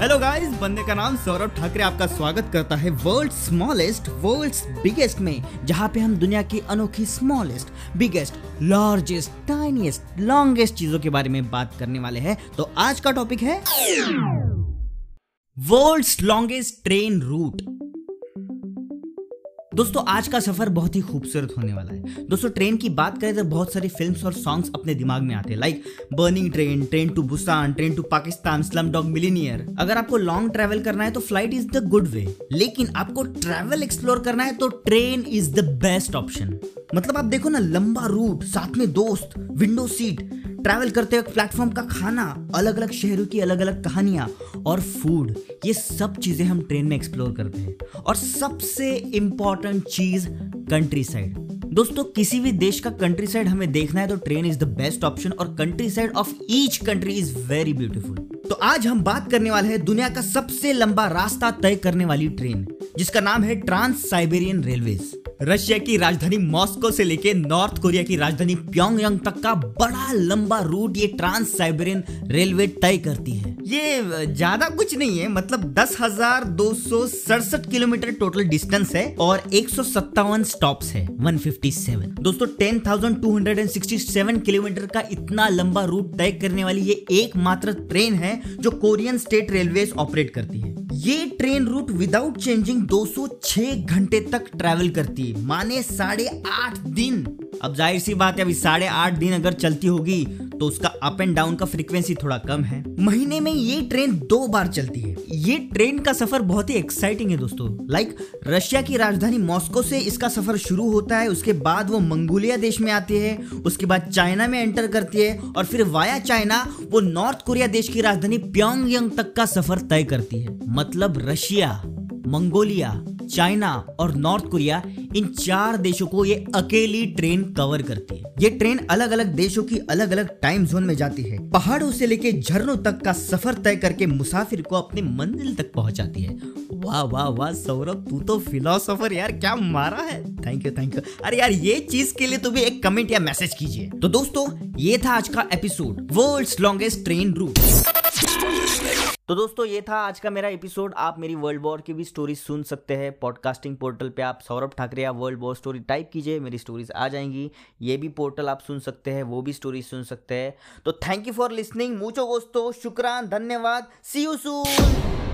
Hello guys बंदे का नाम सौरभ ठाकरे आपका स्वागत करता है वर्ल्ड स्मॉलेस्ट वर्ल्ड बिगेस्ट में, जहाँ पे हम दुनिया की अनोखी smallest biggest largest tiniest longest चीज़ों के बारे में बात करने वाले हैं। तो आज का टॉपिक है वर्ल्ड लॉन्गेस्ट ट्रेन रूट दोस्तों, आज का सफ़र बहुत ही खूबसूरत होने वाला है। दोस्तों, ट्रेन की बात करें तो बहुत सारी फिल्म्स और सॉन्ग्स अपने दिमाग में आते हैं। Like burning train train to Busan train to Pakistan slum dog millionaire अगर आपको लॉन्ग ट्रेवल करना है तो flight is the good way लेकिन आपको ट्रेवल एक्सप्लोर करना है तो train is the best option मतलब आप देखो ना, लंबा रूट साथ में दोस्त विंडो सीट ट्रैवल करते वक्त प्लेटफॉर्म का खाना अलग अलग शहरों की अलग अलग कहानियाँ और फ़ूड ये सब चीज़ें हम ट्रेन में एक्सप्लोर करते हैं। और सबसे इंपॉर्टेंट चीज़ कंट्री साइड दोस्तों, किसी भी देश का कंट्री साइड हमें देखना है तो train is the best option और country side of each country is very beautiful तो आज हम बात करने वाले हैं दुनिया का सबसे लंबा रास्ता तय करने वाली ट्रेन जिसका नाम है ट्रांस साइबेरियन रेलवेज रशिया की राजधानी मॉस्को से लेके नॉर्थ कोरिया की राजधानी प्योंगयांग तक का बड़ा लंबा रूट ये ट्रांस साइबेरियन रेलवे तय करती है। ये ज़्यादा कुछ नहीं है मतलब दस हज़ार दो सौ सड़सठ किलोमीटर टोटल डिस्टेंस है और एक सौ सत्तावन स्टॉप है 157 दोस्तों 10,267 किलोमीटर का इतना लंबा रूट तय करने वाली ये एकमात्र ट्रेन है जो कोरियन स्टेट रेलवे ऑपरेट करती है। ये ट्रेन रूट विदाउट चेंजिंग 206 घंटे तक ट्रेवल करती है। माने साढ़े आठ दिन। अब ज़ाहिर सी बात है, अभी साढ़े आठ दिन अगर चलती होगी तो उसका अप एंड डाउन का फ्रीक्वेंसी थोड़ा कम है। महीने में ये ट्रेन दो बार चलती है। ये ट्रेन का सफ़र बहुत ही एक्साइटिंग है दोस्तों। लाइक रशिया की राजधानी मॉस्को से इसका सफ़र शुरू होता है, उसके बाद वो मंगोलिया देश में आती है, उसके बाद चाइना में एंटर करती है, और फिर वाया चाइना वो नॉर्थ कोरिया देश की राजधानी प्योंगयांग तक का सफ़र तय करती है। मतलब रशिया, मंगोलिया चाइना और नॉर्थ कोरिया, इन चार देशों को ये अकेली ट्रेन कवर करती है। ये ट्रेन अलग अलग देशों की अलग अलग टाइम जोन में जाती है। पहाड़ों से लेके झरनों तक का सफ़र तय करके मुसाफिर को अपने मंजिल तक पहुंचाती है। वाह वाह वाह, सौरभ, तू तो फिलोसोफर यार, क्या मारा है? थैंक यू थैंक यू अरे यार, ये चीज़ के लिए तुम्हें एक कमेंट या मैसेज कीजिए। तो दोस्तों, ये था आज का episode world longest train route तो दोस्तों, ये था आज का मेरा एपिसोड आप मेरी वर्ल्ड वॉर की भी स्टोरी सुन सकते हैं। पॉडकास्टिंग पोर्टल पे आप सौरभ ठाकरे या वर्ल्ड वॉर स्टोरी टाइप कीजिए, मेरी स्टोरीज आ जाएँगी। ये भी पोर्टल आप सुन सकते हैं, वो भी स्टोरी सुन सकते हैं। तो थैंक यू फॉर लिसनिंग मूचो दोस्तों, शुक्रान, धन्यवाद। सी यू सून